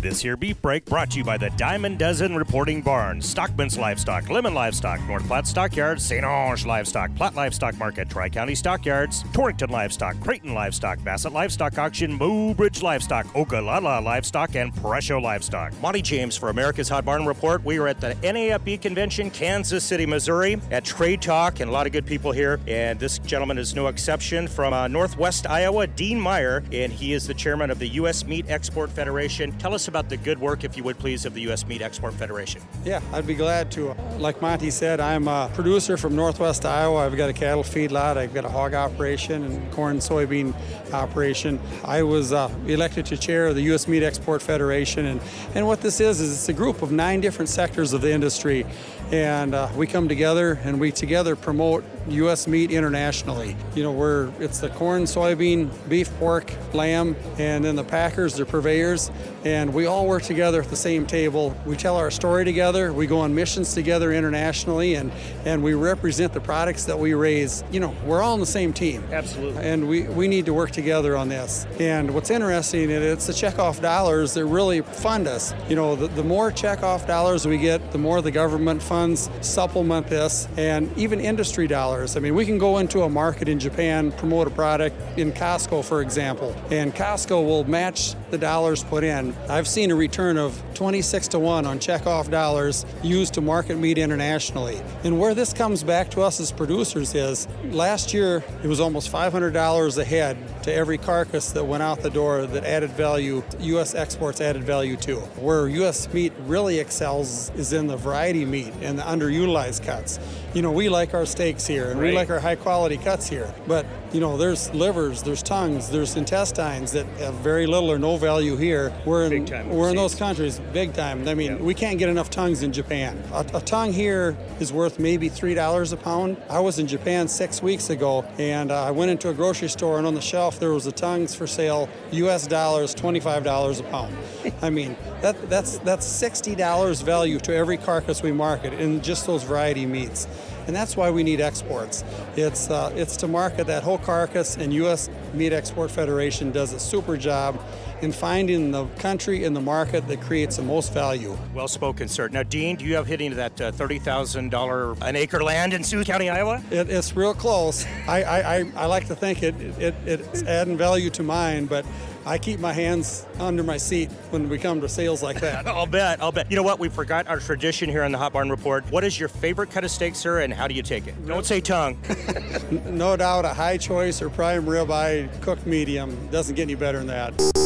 This here beef break brought to you by the Diamond Dozen Reporting Barn, Stockman's Livestock, Lemmon Livestock, North Platte Stockyards, St. Onge Livestock, Platte Livestock Market, Tri County Stockyards, Torrington Livestock, Creighton Livestock, Bassett Livestock Auction, Mobridge Livestock, Ogallala Livestock, and Presho Livestock. Monte James for America's Hot Barn Report. We are at the NAFB convention, Kansas City, Missouri, at Trade Talk, and a lot of good people here. And this gentleman is no exception from uh, Northwest Iowa, Dean Meyer, and he is the chairman of the U.S. Meat Export Federation. Tell us about the good work, if you would please, of the U.S. Meat Export Federation. Yeah, I'd be glad to. Like Monte said, I'm a producer from Northwest Iowa. I've got a cattle feedlot, I've got a hog operation, and corn soybean operation. I was uh, elected to chair of the U.S. Meat Export Federation, and, and what this is is it's a group of nine different sectors of the industry and uh, we come together and we together promote U.S. meat internationally. You know, we're it's the corn, soybean, beef, pork, lamb, and then the packers, the purveyors, and we all work together at the same table. We tell our story together. We go on missions together internationally, and and we represent the products that we raise. You know, we're all on the same team. Absolutely. And we we need to work together on this. And what's interesting, is it's the checkoff dollars that really fund us. You know, the, the more checkoff dollars we get, the more the government funds funds supplement this and even industry dollars. I mean, we can go into a market in Japan, promote a product in Costco, for example, and Costco will match the dollars put in. I've seen a return of 26 to 1 on checkoff dollars used to market meat internationally. And where this comes back to us as producers is last year it was almost $500 a head to every carcass that went out the door that added value, U.S. exports added value to. Where U.S. meat really excels is in the variety meat and the underutilized cuts. You know, we like our steaks here and right. we like our high quality cuts here, but you know, there's livers, there's tongues, there's intestines that have very little or no value here. We're in, we're in those countries big time. I mean, we can't get enough tongues in Japan. A, a tongue here is worth maybe three dollars a pound. I was in Japan six weeks ago, and uh, I went into a grocery store, and on the shelf there was a tongues for sale, U.S. dollars, twenty-five dollars a pound. I mean, that that's that's sixty dollars value to every carcass we market in just those variety meats and that's why we need exports. It's uh, it's to market that whole carcass, and U.S. Meat Export Federation does a super job in finding the country in the market that creates the most value. Well spoken, sir. Now, Dean, do you have hitting that uh, $30,000 an acre land in Sioux County, Iowa? It, it's real close. I, I, I, I, like to think it, it, it's adding value to mine, but I keep my hands under my seat when we come to sales like that. I'll bet. I'll bet. You know what? We forgot our tradition here on the Hot Barn Report. What is your favorite cut of steak, sir, and how do you take it? Don't say tongue. no doubt a high choice or prime ribeye cooked medium. Doesn't get any better than that.